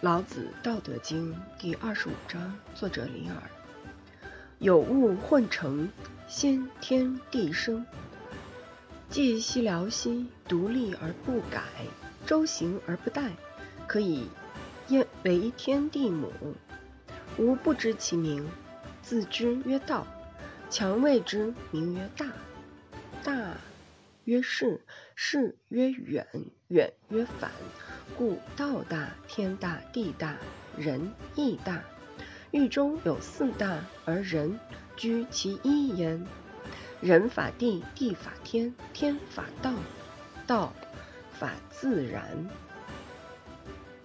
老子《道德经》第二十五章，作者林尔。有物混成，先天地生。寂兮寥兮，独立而不改，周行而不殆，可以焉为天地母。吾不知其名，自之曰道。强谓之名曰。大曰是，是曰远，远曰反。故道大，天大，地大，人亦大。狱中有四大，而人居其一焉。人法地，地法天，天法道，道法自然。